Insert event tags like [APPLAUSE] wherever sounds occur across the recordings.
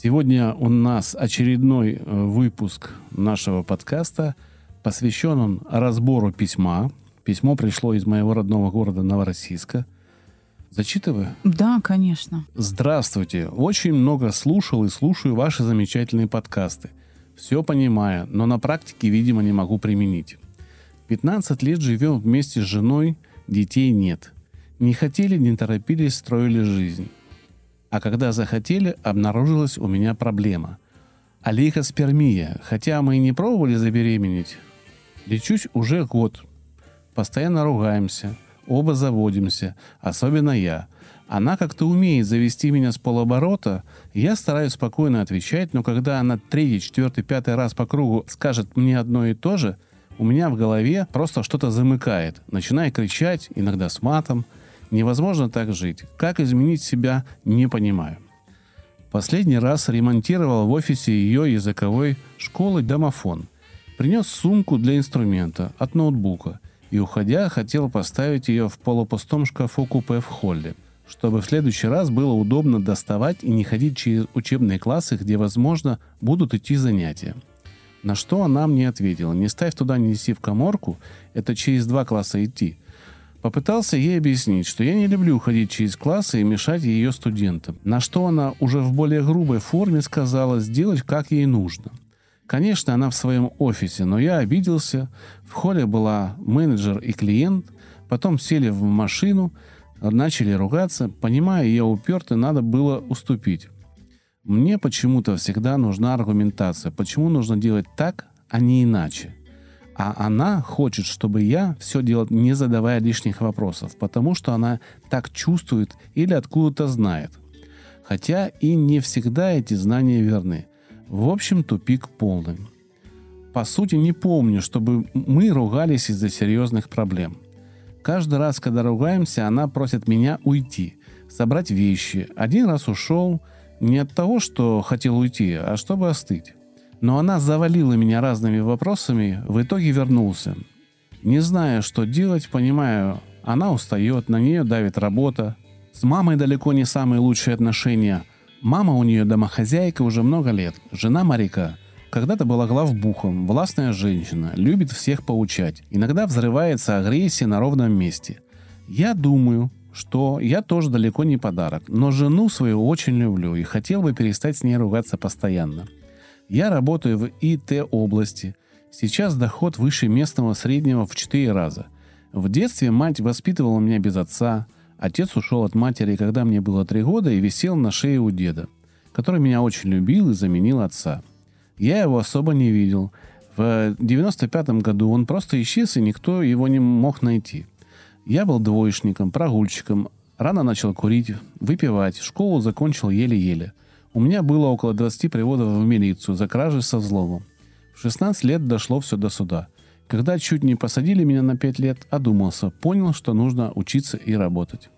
Сегодня у нас очередной э, выпуск нашего подкаста. Посвящен он разбору письма. Письмо пришло из моего родного города Новороссийска. Зачитываю? Да, конечно. Здравствуйте. Очень много слушал и слушаю ваши замечательные подкасты. Все понимаю, но на практике, видимо, не могу применить. 15 лет живем вместе с женой, детей нет. Не хотели, не торопились, строили жизнь. А когда захотели, обнаружилась у меня проблема. Алейхоспермия. Хотя мы и не пробовали забеременеть. Лечусь уже год. Постоянно ругаемся. Оба заводимся. Особенно я. Она как-то умеет завести меня с полоборота. Я стараюсь спокойно отвечать, но когда она третий, четвертый, пятый раз по кругу скажет мне одно и то же, у меня в голове просто что-то замыкает. Начинаю кричать, иногда с матом – Невозможно так жить. Как изменить себя, не понимаю. Последний раз ремонтировал в офисе ее языковой школы домофон. Принес сумку для инструмента от ноутбука и, уходя, хотел поставить ее в полупустом шкафу купе в холле, чтобы в следующий раз было удобно доставать и не ходить через учебные классы, где, возможно, будут идти занятия. На что она мне ответила, не ставь туда, не неси в коморку, это через два класса идти – Попытался ей объяснить, что я не люблю ходить через классы и мешать ее студентам, на что она уже в более грубой форме сказала сделать, как ей нужно. Конечно, она в своем офисе, но я обиделся. В холле была менеджер и клиент, потом сели в машину, начали ругаться. Понимая ее уперто, надо было уступить. Мне почему-то всегда нужна аргументация, почему нужно делать так, а не иначе. А она хочет, чтобы я все делал, не задавая лишних вопросов, потому что она так чувствует или откуда-то знает. Хотя и не всегда эти знания верны. В общем, тупик полный. По сути, не помню, чтобы мы ругались из-за серьезных проблем. Каждый раз, когда ругаемся, она просит меня уйти, собрать вещи. Один раз ушел не от того, что хотел уйти, а чтобы остыть. Но она завалила меня разными вопросами, в итоге вернулся. Не зная, что делать, понимаю, она устает, на нее давит работа. С мамой далеко не самые лучшие отношения. Мама у нее домохозяйка уже много лет, жена моряка. Когда-то была главбухом, властная женщина, любит всех поучать. Иногда взрывается агрессия на ровном месте. Я думаю, что я тоже далеко не подарок, но жену свою очень люблю и хотел бы перестать с ней ругаться постоянно. Я работаю в ИТ-области. Сейчас доход выше местного среднего в 4 раза. В детстве мать воспитывала меня без отца. Отец ушел от матери, когда мне было 3 года, и висел на шее у деда, который меня очень любил и заменил отца. Я его особо не видел. В 95 году он просто исчез, и никто его не мог найти. Я был двоечником, прогульщиком, рано начал курить, выпивать, школу закончил еле-еле – у меня было около 20 приводов в милицию за кражи со взломом. В 16 лет дошло все до суда. Когда чуть не посадили меня на 5 лет, одумался, понял, что нужно учиться и работать.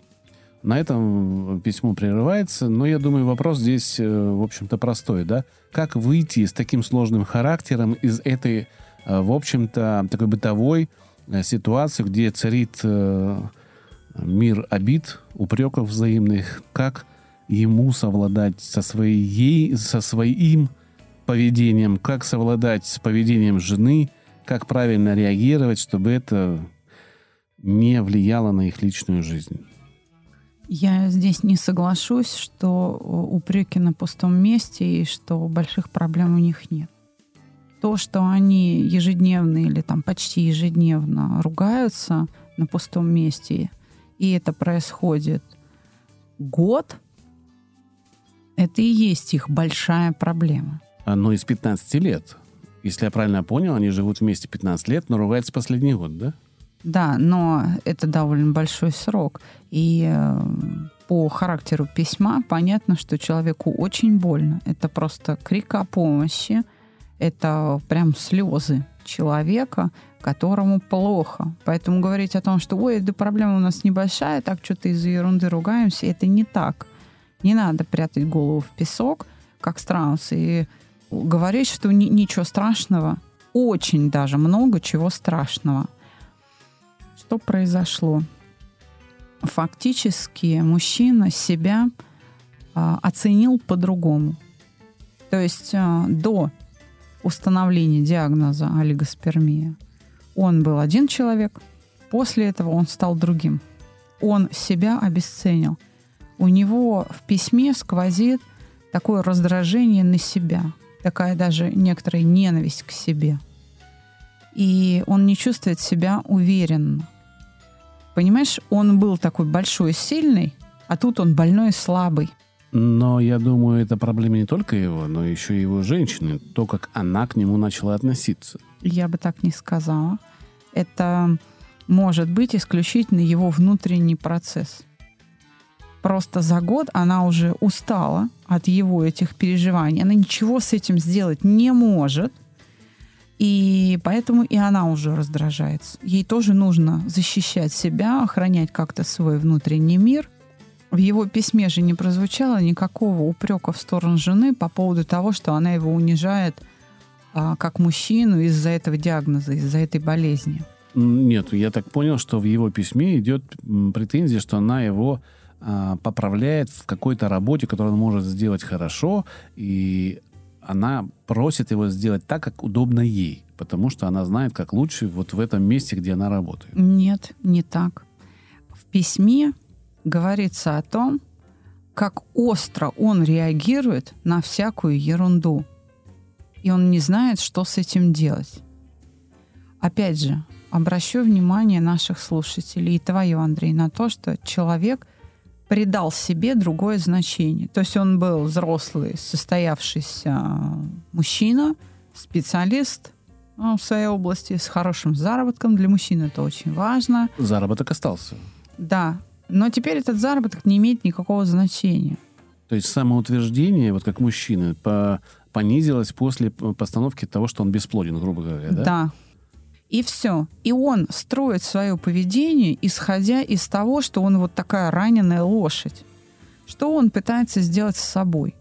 На этом письмо прерывается, но я думаю, вопрос здесь, э, в общем-то, простой, да? Как выйти с таким сложным характером из этой, э, в общем-то, такой бытовой э, ситуации, где царит мир обид, упреков взаимных? Как ему совладать со, своей, со своим поведением, как совладать с поведением жены, как правильно реагировать, чтобы это не влияло на их личную жизнь. Я здесь не соглашусь, что упреки на пустом месте и что больших проблем у них нет. То, что они ежедневно или там почти ежедневно ругаются на пустом месте, и это происходит год, это и есть их большая проблема. Но из 15 лет. Если я правильно понял, они живут вместе 15 лет, но ругаются последний год, да? Да, но это довольно большой срок. И э, по характеру письма понятно, что человеку очень больно. Это просто крик о помощи. Это прям слезы человека, которому плохо. Поэтому говорить о том, что ой, да проблема у нас небольшая, так что-то из-за ерунды ругаемся, это не так. Не надо прятать голову в песок, как страус, и говорить, что ни- ничего страшного, очень даже много чего страшного. Что произошло? Фактически мужчина себя а, оценил по-другому. То есть а, до установления диагноза олигоспермия он был один человек, после этого он стал другим. Он себя обесценил. У него в письме сквозит такое раздражение на себя, такая даже некоторая ненависть к себе. И он не чувствует себя уверенно. Понимаешь, он был такой большой и сильный, а тут он больной и слабый. Но я думаю, это проблема не только его, но еще и его женщины. То, как она к нему начала относиться. Я бы так не сказала. Это может быть исключительно его внутренний процесс. Просто за год она уже устала от его этих переживаний. Она ничего с этим сделать не может. И поэтому и она уже раздражается. Ей тоже нужно защищать себя, охранять как-то свой внутренний мир. В его письме же не прозвучало никакого упрека в сторону жены по поводу того, что она его унижает а, как мужчину из-за этого диагноза, из-за этой болезни. Нет, я так понял, что в его письме идет претензия, что она его а, поправляет в какой-то работе, которую он может сделать хорошо, и она просит его сделать так, как удобно ей, потому что она знает, как лучше вот в этом месте, где она работает. Нет, не так. В письме говорится о том, как остро он реагирует на всякую ерунду. И он не знает, что с этим делать. Опять же, обращу внимание наших слушателей и твое, Андрей, на то, что человек придал себе другое значение. То есть он был взрослый, состоявшийся мужчина, специалист ну, в своей области с хорошим заработком. Для мужчин это очень важно. Заработок остался. Да, но теперь этот заработок не имеет никакого значения. То есть самоутверждение, вот как мужчины, по- понизилось после постановки того, что он бесплоден, грубо говоря, да? Да. И все. И он строит свое поведение, исходя из того, что он вот такая раненая лошадь. Что он пытается сделать с собой?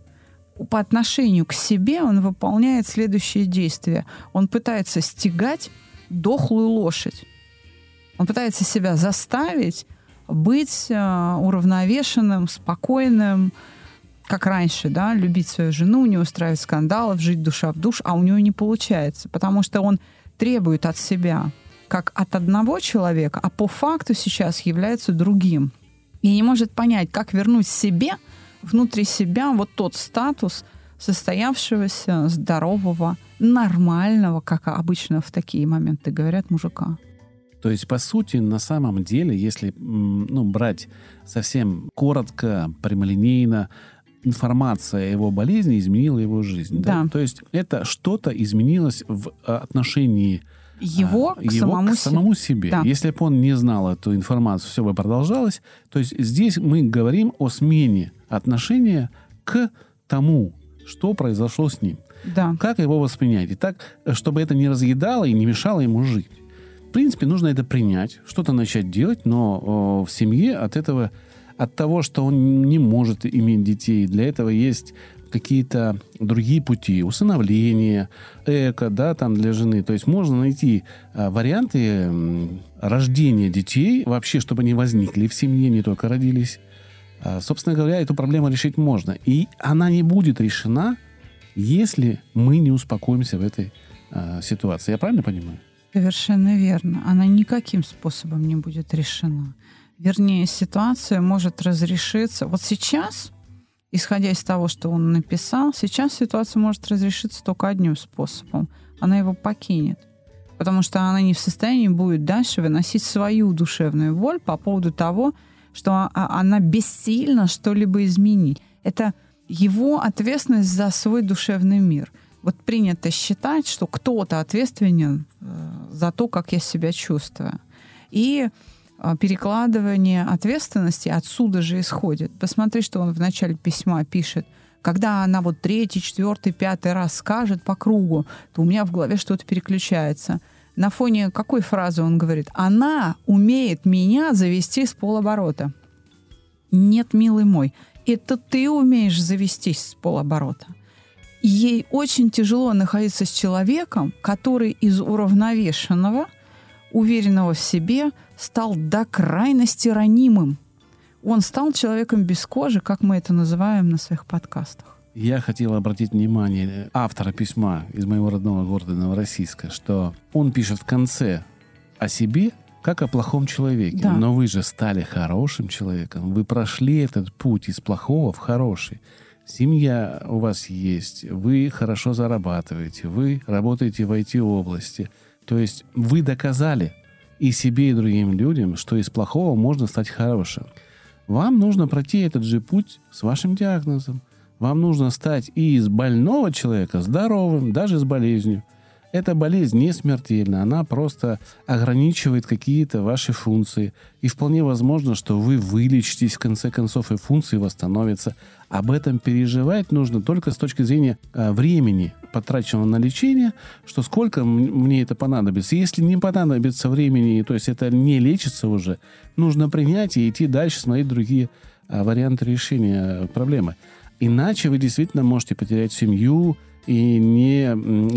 По отношению к себе он выполняет следующие действия. Он пытается стегать дохлую лошадь. Он пытается себя заставить быть э, уравновешенным, спокойным, как раньше, да, любить свою жену, не устраивать скандалов, жить душа в душ, а у него не получается, потому что он требует от себя как от одного человека, а по факту сейчас является другим. И не может понять, как вернуть себе, внутри себя, вот тот статус состоявшегося, здорового, нормального, как обычно в такие моменты говорят, мужика. То есть, по сути, на самом деле, если ну, брать совсем коротко, прямолинейно, информация о его болезни изменила его жизнь. Да? Да. То есть это что-то изменилось в а, отношении Его а, к самому к себе. самому себе. Да. Если бы он не знал эту информацию, все бы продолжалось. То есть здесь мы говорим о смене отношения к тому, что произошло с ним. Да. Как его воспринять? И так, чтобы это не разъедало и не мешало ему жить. В принципе, нужно это принять, что-то начать делать, но о, в семье от этого, от того, что он не может иметь детей, для этого есть какие-то другие пути, усыновление, эко, да, там для жены. То есть можно найти а, варианты рождения детей, вообще, чтобы они возникли в семье, не только родились. А, собственно говоря, эту проблему решить можно. И она не будет решена, если мы не успокоимся в этой а, ситуации. Я правильно понимаю? Совершенно верно. Она никаким способом не будет решена. Вернее, ситуация может разрешиться. Вот сейчас, исходя из того, что он написал, сейчас ситуация может разрешиться только одним способом. Она его покинет. Потому что она не в состоянии будет дальше выносить свою душевную боль по поводу того, что а- а- она бессильна что-либо изменить. Это его ответственность за свой душевный мир. Вот принято считать, что кто-то ответственен э, за то, как я себя чувствую. И перекладывание ответственности отсюда же исходит. Посмотри, что он в начале письма пишет. Когда она вот третий, четвертый, пятый раз скажет по кругу, то у меня в голове что-то переключается. На фоне какой фразы он говорит? Она умеет меня завести с полоборота. Нет, милый мой, это ты умеешь завестись с полоборота. Ей очень тяжело находиться с человеком, который из уравновешенного, уверенного в себе, стал до крайности ранимым. Он стал человеком без кожи, как мы это называем на своих подкастах. Я хотел обратить внимание автора письма из моего родного города Новороссийска, что он пишет в конце о себе как о плохом человеке. Да. Но вы же стали хорошим человеком. Вы прошли этот путь из плохого в хороший. Семья у вас есть, вы хорошо зарабатываете, вы работаете в IT-области. То есть вы доказали и себе, и другим людям, что из плохого можно стать хорошим. Вам нужно пройти этот же путь с вашим диагнозом. Вам нужно стать и из больного человека здоровым, даже с болезнью. Эта болезнь не смертельна, она просто ограничивает какие-то ваши функции. И вполне возможно, что вы вылечитесь, в конце концов, и функции восстановятся. Об этом переживать нужно только с точки зрения э, времени, потраченного на лечение, что сколько мне это понадобится. Если не понадобится времени, то есть это не лечится уже, нужно принять и идти дальше, смотреть другие э, варианты решения проблемы. Иначе вы действительно можете потерять семью, и не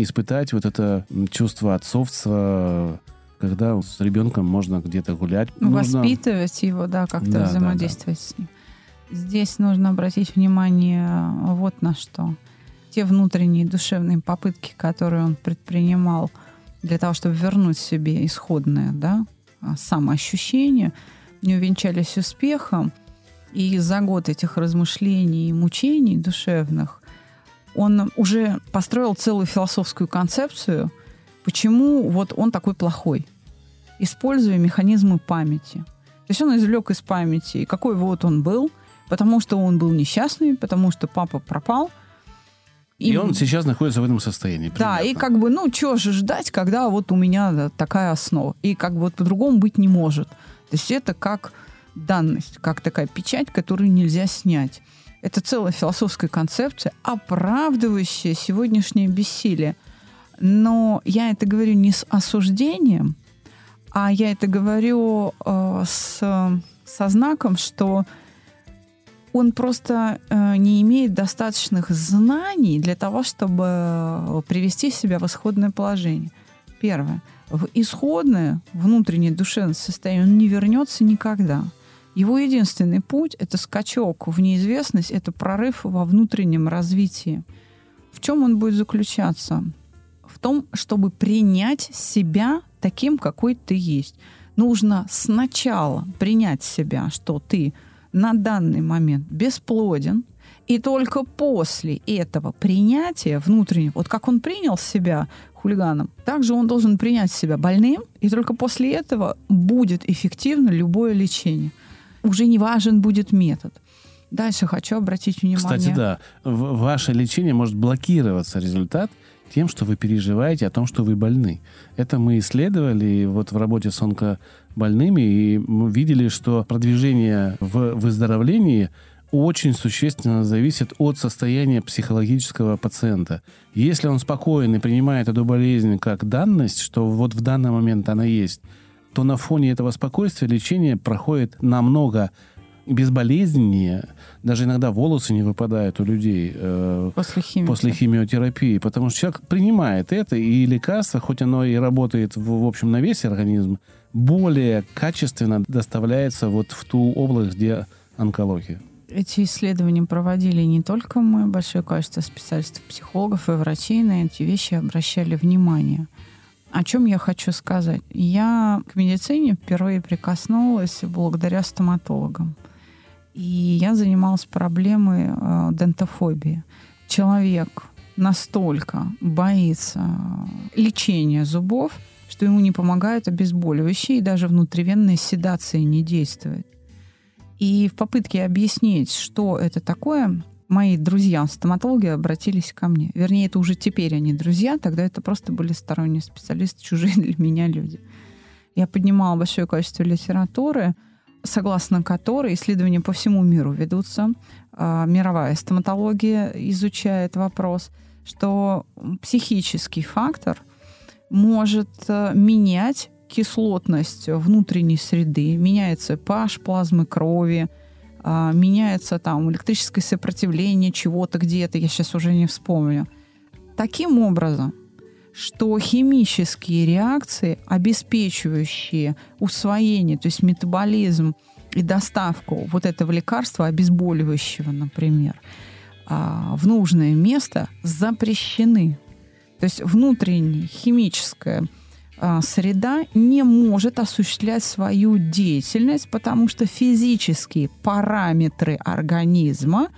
испытать вот это чувство отцовства, когда с ребенком можно где-то гулять. Воспитывать нужно... его, да, как-то да, взаимодействовать да, да. с ним. Здесь нужно обратить внимание вот на что. Те внутренние душевные попытки, которые он предпринимал для того, чтобы вернуть себе исходное да, самоощущение, не увенчались успехом. И за год этих размышлений и мучений душевных он уже построил целую философскую концепцию, почему вот он такой плохой, используя механизмы памяти. То есть он извлек из памяти, какой вот он был, потому что он был несчастный, потому что папа пропал. И, и он сейчас находится в этом состоянии. Примерно. Да, и как бы, ну, что же ждать, когда вот у меня такая основа. И как бы вот по-другому быть не может. То есть это как данность, как такая печать, которую нельзя снять. Это целая философская концепция, оправдывающая сегодняшнее бессилие. Но я это говорю не с осуждением, а я это говорю э, с, со знаком, что он просто э, не имеет достаточных знаний для того, чтобы привести себя в исходное положение. Первое. В исходное внутреннее душевное состояние он не вернется никогда. Его единственный путь — это скачок в неизвестность, это прорыв во внутреннем развитии. В чем он будет заключаться? В том, чтобы принять себя таким, какой ты есть. Нужно сначала принять себя, что ты на данный момент бесплоден, и только после этого принятия внутреннего, вот как он принял себя хулиганом, также он должен принять себя больным, и только после этого будет эффективно любое лечение уже не важен будет метод. Дальше хочу обратить внимание. Кстати, да, ваше лечение может блокироваться результат тем, что вы переживаете о том, что вы больны. Это мы исследовали вот в работе с онкобольными, и мы видели, что продвижение в выздоровлении очень существенно зависит от состояния психологического пациента. Если он спокоен и принимает эту болезнь как данность, что вот в данный момент она есть, то на фоне этого спокойствия лечение проходит намного безболезненнее. Даже иногда волосы не выпадают у людей э, после, химиотерапии. после химиотерапии, потому что человек принимает это, и лекарство, хоть оно и работает, в, в общем, на весь организм, более качественно доставляется вот в ту область, где онкология. Эти исследования проводили не только мы, большое количество специалистов, психологов и врачей на эти вещи обращали внимание. О чем я хочу сказать? Я к медицине впервые прикоснулась благодаря стоматологам. И я занималась проблемой э, дентофобии. Человек настолько боится лечения зубов, что ему не помогают обезболивающие, и даже внутривенная седация не действует. И в попытке объяснить, что это такое, мои друзья стоматологи обратились ко мне. Вернее, это уже теперь они друзья, тогда это просто были сторонние специалисты, чужие [LAUGHS] для меня люди. Я поднимала большое количество литературы согласно которой исследования по всему миру ведутся, а, мировая стоматология изучает вопрос, что психический фактор может э, менять кислотность внутренней среды, меняется pH плазмы крови, а, меняется там электрическое сопротивление чего-то где-то, я сейчас уже не вспомню. Таким образом, что химические реакции, обеспечивающие усвоение, то есть метаболизм и доставку вот этого лекарства, обезболивающего, например, а, в нужное место запрещены. То есть внутренняя химическая а, среда не может осуществлять свою деятельность, потому что физические параметры организма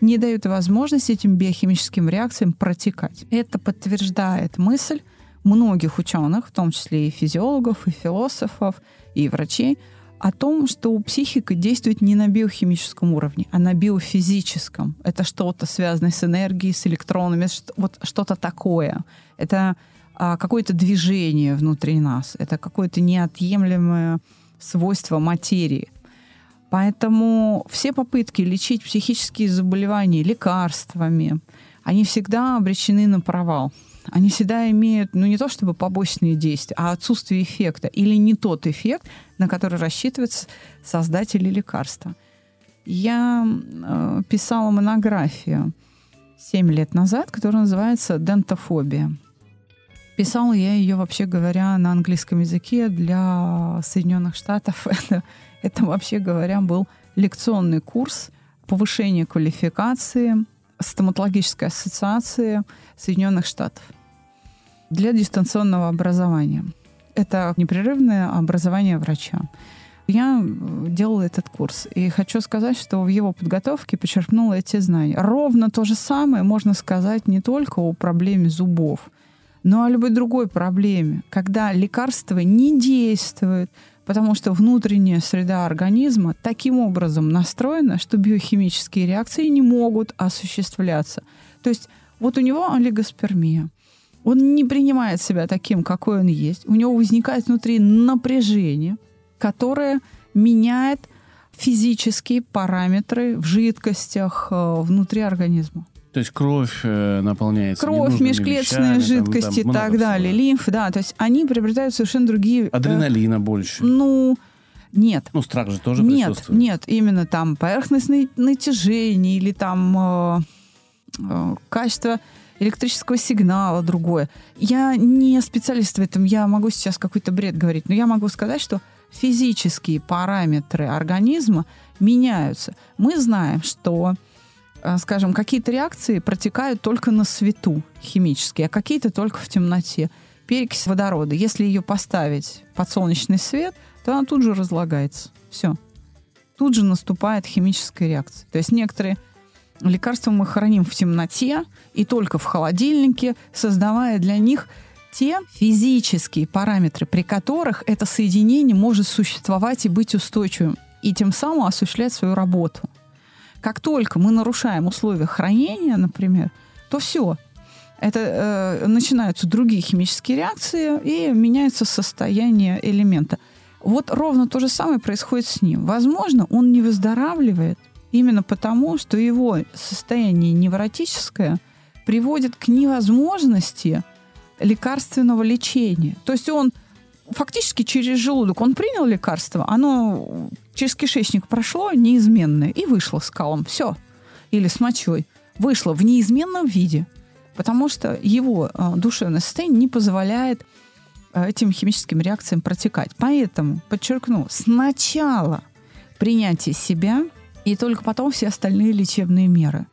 не дают возможности этим биохимическим реакциям протекать. Это подтверждает мысль многих ученых, в том числе и физиологов, и философов, и врачей, о том, что психика действует не на биохимическом уровне, а на биофизическом. Это что-то связанное с энергией, с электронами, вот что-то такое. Это а, какое-то движение внутри нас, это какое-то неотъемлемое свойство материи. Поэтому все попытки лечить психические заболевания лекарствами, они всегда обречены на провал. Они всегда имеют, ну не то чтобы побочные действия, а отсутствие эффекта или не тот эффект, на который рассчитывают создатели лекарства. Я э, писала монографию 7 лет назад, которая называется «Дентофобия». Писала я ее, вообще говоря, на английском языке для Соединенных Штатов. [LAUGHS] Это, это вообще говоря, был лекционный курс повышения квалификации стоматологической ассоциации Соединенных Штатов для дистанционного образования. Это непрерывное образование врача. Я делала этот курс. И хочу сказать, что в его подготовке подчеркнула эти знания. Ровно то же самое можно сказать не только о проблеме зубов – но о любой другой проблеме, когда лекарство не действует, потому что внутренняя среда организма таким образом настроена, что биохимические реакции не могут осуществляться. То есть вот у него олигоспермия. Он не принимает себя таким, какой он есть. У него возникает внутри напряжение, которое меняет физические параметры в жидкостях э, внутри организма. То есть кровь э, наполняется Кровь, межклеточные жидкости и так далее, всего. лимф, да. То есть они приобретают совершенно другие... Адреналина э, больше. Ну, нет. Ну, страх же тоже нет, присутствует. Нет, именно там поверхностное натяжение или там э, э, качество электрического сигнала другое. Я не специалист в этом, я могу сейчас какой-то бред говорить, но я могу сказать, что физические параметры организма меняются. Мы знаем, что Э, скажем, какие-то реакции протекают только на свету химические, а какие-то только в темноте. Перекись водорода, если ее поставить под солнечный свет, то она тут же разлагается. Все. Тут же наступает химическая реакция. То есть некоторые лекарства мы храним в темноте и только в холодильнике, создавая для них те физические параметры, при которых это соединение может существовать и быть устойчивым, и тем самым осуществлять свою работу. Как только мы нарушаем условия хранения, например, то все, это э, начинаются другие химические реакции и меняется состояние элемента. Вот ровно то же самое происходит с ним. Возможно, он не выздоравливает именно потому, что его состояние невротическое приводит к невозможности лекарственного лечения. То есть он фактически через желудок он принял лекарство, оно через кишечник прошло неизменное и вышло с калом. Все. Или с мочой. Вышло в неизменном виде. Потому что его э, душевное состояние не позволяет э, этим химическим реакциям протекать. Поэтому, подчеркну, сначала принятие себя и только потом все остальные лечебные меры.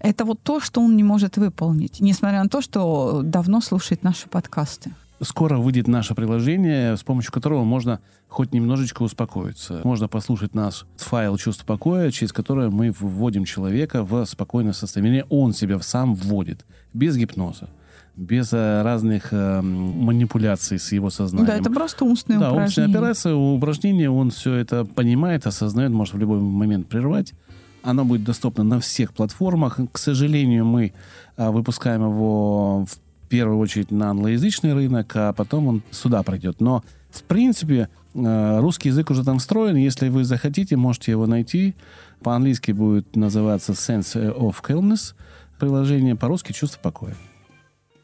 Это вот то, что он не может выполнить, несмотря на то, что давно слушает наши подкасты скоро выйдет наше приложение, с помощью которого можно хоть немножечко успокоиться. Можно послушать наш файл чувства покоя, через которое мы вводим человека в спокойное состояние. Он себя сам вводит, без гипноза без э, разных э, манипуляций с его сознанием. Да, это просто умственные да, упражнения. умственная операция, упражнение, он все это понимает, осознает, может в любой момент прервать. Оно будет доступно на всех платформах. К сожалению, мы а, выпускаем его в первую очередь на англоязычный рынок, а потом он сюда пройдет. Но В принципе, э, русский язык уже там встроен. Если вы захотите, можете его найти. По-английски будет называться Sense of Calmness. Приложение по-русски «Чувство покоя».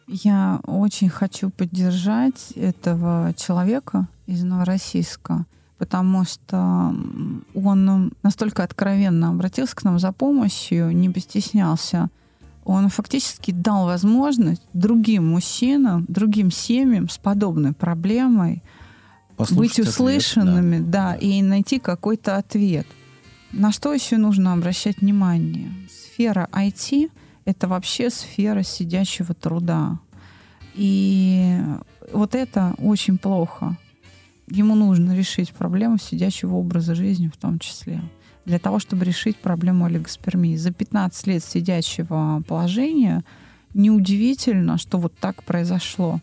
Я очень хочу поддержать этого человека из Новороссийска, потому что он настолько откровенно обратился к нам за помощью, не постеснялся. Он фактически дал возможность другим мужчинам, другим семьям с подобной проблемой Послушать быть услышанными, ответ, да. да, и найти какой-то ответ. На что еще нужно обращать внимание? Сфера IT — это вообще сфера сидящего труда. И вот это очень плохо. Ему нужно решить проблему сидящего образа жизни в том числе. Для того, чтобы решить проблему олигоспермии. За 15 лет сидящего положения неудивительно, что вот так произошло.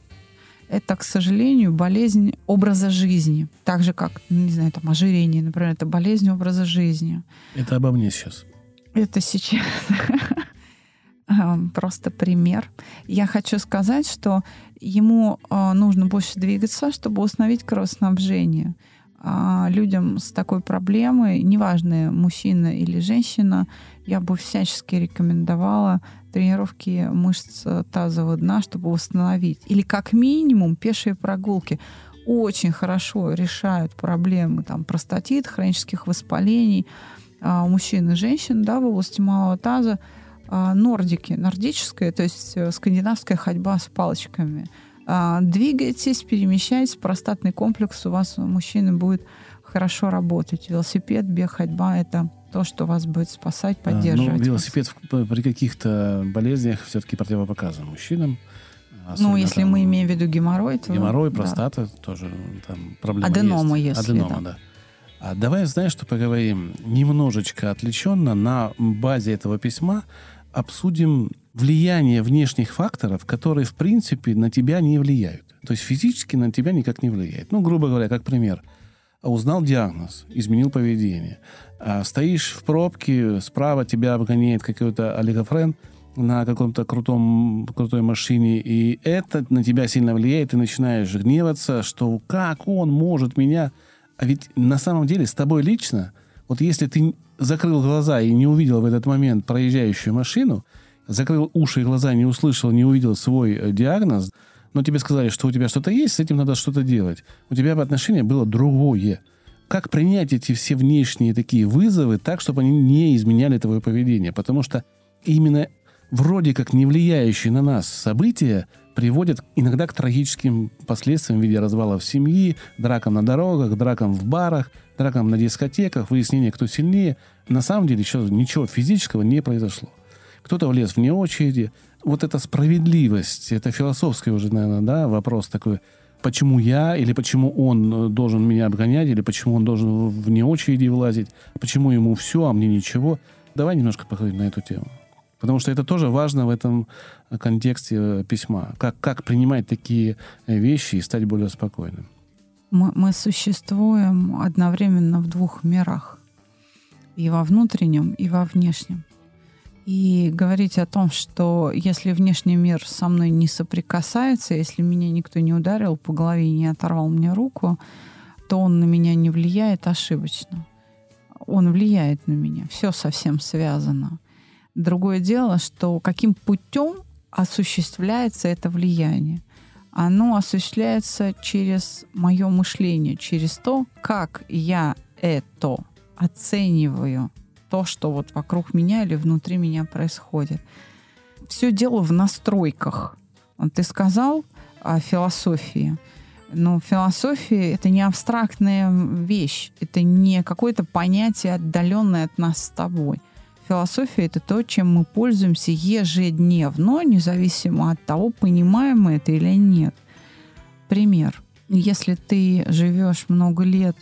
Это, к сожалению, болезнь образа жизни. Так же, как, не знаю, там, ожирение, например, это болезнь образа жизни. Это обо мне сейчас. Это сейчас. [LAUGHS] Эм, просто пример. Я хочу сказать, что ему э, нужно больше двигаться, чтобы установить кровоснабжение. А людям с такой проблемой, неважно, мужчина или женщина, я бы всячески рекомендовала тренировки мышц тазового дна, чтобы восстановить. Или как минимум пешие прогулки очень хорошо решают проблемы там, простатит, хронических воспалений а, у мужчин и женщин да, в области малого таза. А, нордики, нордическая, то есть э, скандинавская ходьба с палочками. А, двигайтесь, перемещайтесь, простатный комплекс у вас, у мужчины, будет хорошо работать. Велосипед, бег, ходьба — это то, что вас будет спасать, поддерживать. А, ну, велосипед вас. при каких-то болезнях все-таки противопоказан мужчинам. ну, если там, мы имеем в виду геморрой, то... Геморрой, простата, да. тоже там проблема Аденома, есть. если, Аденома, да. да. А давай, знаешь, что поговорим немножечко отвлеченно на базе этого письма обсудим влияние внешних факторов, которые, в принципе, на тебя не влияют. То есть физически на тебя никак не влияет. Ну, грубо говоря, как пример. Узнал диагноз, изменил поведение. А стоишь в пробке, справа тебя обгоняет какой-то олигофрен на каком-то крутом, крутой машине, и это на тебя сильно влияет, ты начинаешь гневаться, что как он может меня... А ведь на самом деле с тобой лично, вот если ты закрыл глаза и не увидел в этот момент проезжающую машину, закрыл уши и глаза, не услышал, не увидел свой э, диагноз, но тебе сказали, что у тебя что-то есть, с этим надо что-то делать. У тебя в отношении было другое. Как принять эти все внешние такие вызовы так, чтобы они не изменяли твое поведение? Потому что именно вроде как не влияющие на нас события приводят иногда к трагическим последствиям в виде развалов семьи, дракам на дорогах, дракам в барах, дракам на дискотеках, выяснение, кто сильнее. На самом деле еще ничего физического не произошло. Кто-то влез вне очереди. Вот эта справедливость, это философский уже, наверное, да, вопрос такой, почему я или почему он должен меня обгонять, или почему он должен вне очереди влазить, почему ему все, а мне ничего. Давай немножко поговорим на эту тему. Потому что это тоже важно в этом контексте письма. Как, как принимать такие вещи и стать более спокойным. Мы, мы существуем одновременно в двух мирах. И во внутреннем, и во внешнем. И говорить о том, что если внешний мир со мной не соприкасается, если меня никто не ударил по голове и не оторвал мне руку, то он на меня не влияет ошибочно. Он влияет на меня. Все совсем связано. Другое дело, что каким путем осуществляется это влияние оно осуществляется через мое мышление, через то, как я это оцениваю, то, что вот вокруг меня или внутри меня происходит. Все дело в настройках. Ты сказал о философии. Но философия — это не абстрактная вещь, это не какое-то понятие, отдаленное от нас с тобой. Философия — это то, чем мы пользуемся ежедневно, независимо от того, понимаем мы это или нет. Пример. Если ты живешь много лет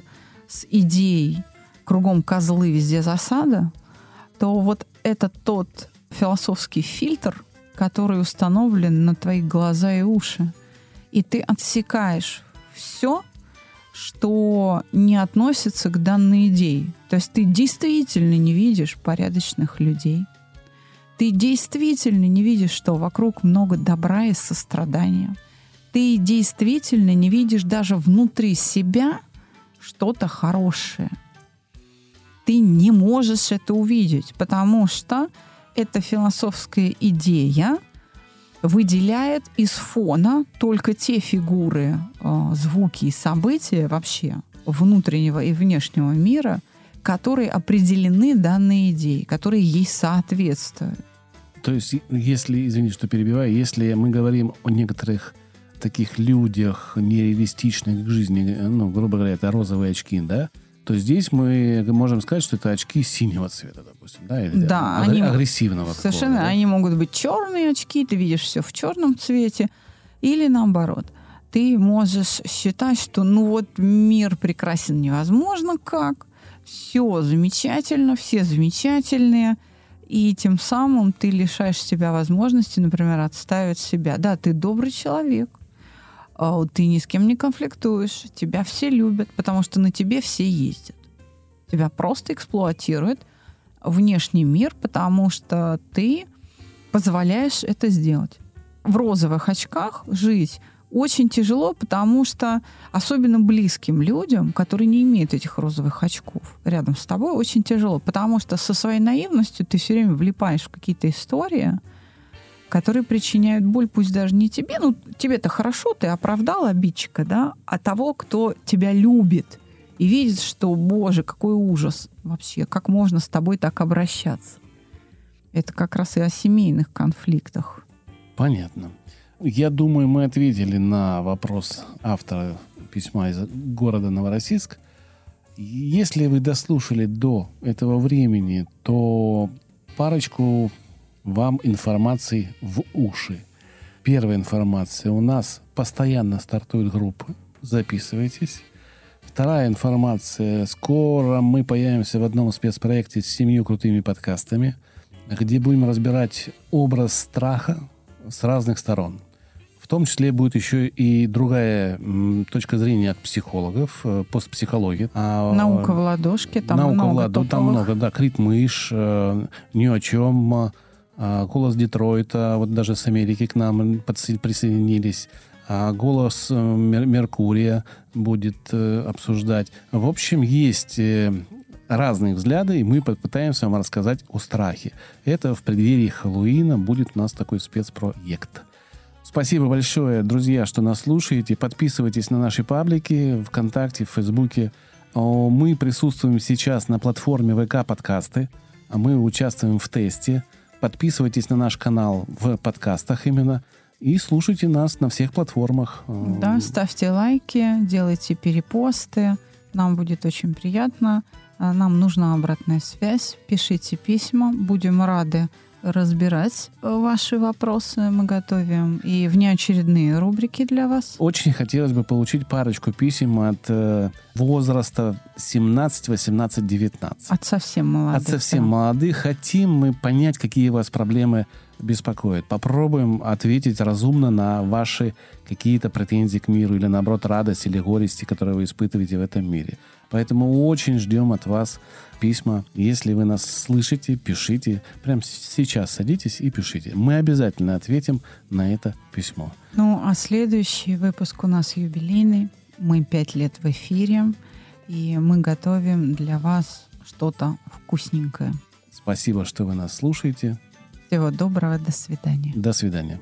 с идеей кругом козлы, везде засада, то вот это тот философский фильтр, который установлен на твои глаза и уши. И ты отсекаешь все, что не относится к данной идее. То есть ты действительно не видишь порядочных людей. Ты действительно не видишь, что вокруг много добра и сострадания. ты действительно не видишь даже внутри себя что-то хорошее. Ты не можешь это увидеть, потому что эта философская идея выделяет из фона только те фигуры, э, звуки и события вообще внутреннего и внешнего мира, которые определены данной идеей, которые ей соответствуют. То есть, если, извини, что перебиваю, если мы говорим о некоторых таких людях нереалистичных к жизни, ну, грубо говоря, это розовые очки, да, то здесь мы можем сказать, что это очки синего цвета, допустим, да, или да, агр- они, агрессивного. Совершенно, да? они могут быть черные очки, ты видишь все в черном цвете, или наоборот. Ты можешь считать, что ну вот мир прекрасен невозможно как, все замечательно, все замечательные, и тем самым ты лишаешь себя возможности, например, отставить себя. Да, ты добрый человек, ты ни с кем не конфликтуешь, тебя все любят, потому что на тебе все ездят. Тебя просто эксплуатирует внешний мир, потому что ты позволяешь это сделать. В розовых очках жить очень тяжело, потому что особенно близким людям, которые не имеют этих розовых очков рядом с тобой, очень тяжело, потому что со своей наивностью ты все время влипаешь в какие-то истории, которые причиняют боль, пусть даже не тебе, ну тебе-то хорошо, ты оправдал обидчика, да, а того, кто тебя любит и видит, что, боже, какой ужас вообще, как можно с тобой так обращаться. Это как раз и о семейных конфликтах. Понятно. Я думаю, мы ответили на вопрос автора письма из города Новороссийск. Если вы дослушали до этого времени, то парочку вам информации в уши. Первая информация. У нас постоянно стартуют группы. Записывайтесь. Вторая информация. Скоро мы появимся в одном спецпроекте с семью крутыми подкастами, где будем разбирать образ страха с разных сторон. В том числе будет еще и другая точка зрения от психологов, э, постпсихологии. А, Наука в ладошке, там Наука много в ладу, там много, да, Крит Мышь, э, ни о чем, голос Детройта, вот даже с Америки к нам присоединились. А голос э, Мер- Меркурия будет э, обсуждать. В общем, есть э, разные взгляды, и мы попытаемся вам рассказать о страхе. Это в преддверии Хэллоуина будет у нас такой спецпроект. Спасибо большое, друзья, что нас слушаете. Подписывайтесь на наши паблики ВКонтакте, в Фейсбуке. Мы присутствуем сейчас на платформе ВК подкасты. а Мы участвуем в тесте. Подписывайтесь на наш канал в подкастах именно. И слушайте нас на всех платформах. Да, ставьте лайки, делайте перепосты. Нам будет очень приятно. А, Нам нужна обратная связь. Пишите письма. Будем рады разбирать э, ваши вопросы. Мы готовим и внеочередные рубрики для вас. Очень хотелось бы получить парочку писем от э, возраста 17, 18, 19. От совсем молодых. От совсем да. молодых. Хотим мы понять, какие вас проблемы беспокоят. Попробуем ответить разумно на ваши какие-то претензии к миру или, наоборот, радость или горести, которые вы испытываете в этом мире. Поэтому очень ждем от вас письма. Если вы нас слышите, пишите. Прямо сейчас садитесь и пишите. Мы обязательно ответим на это письмо. Ну, а следующий выпуск у нас юбилейный. Мы пять лет в эфире, и мы готовим для вас что-то вкусненькое. Спасибо, что вы нас слушаете. Всего доброго, до свидания. До свидания.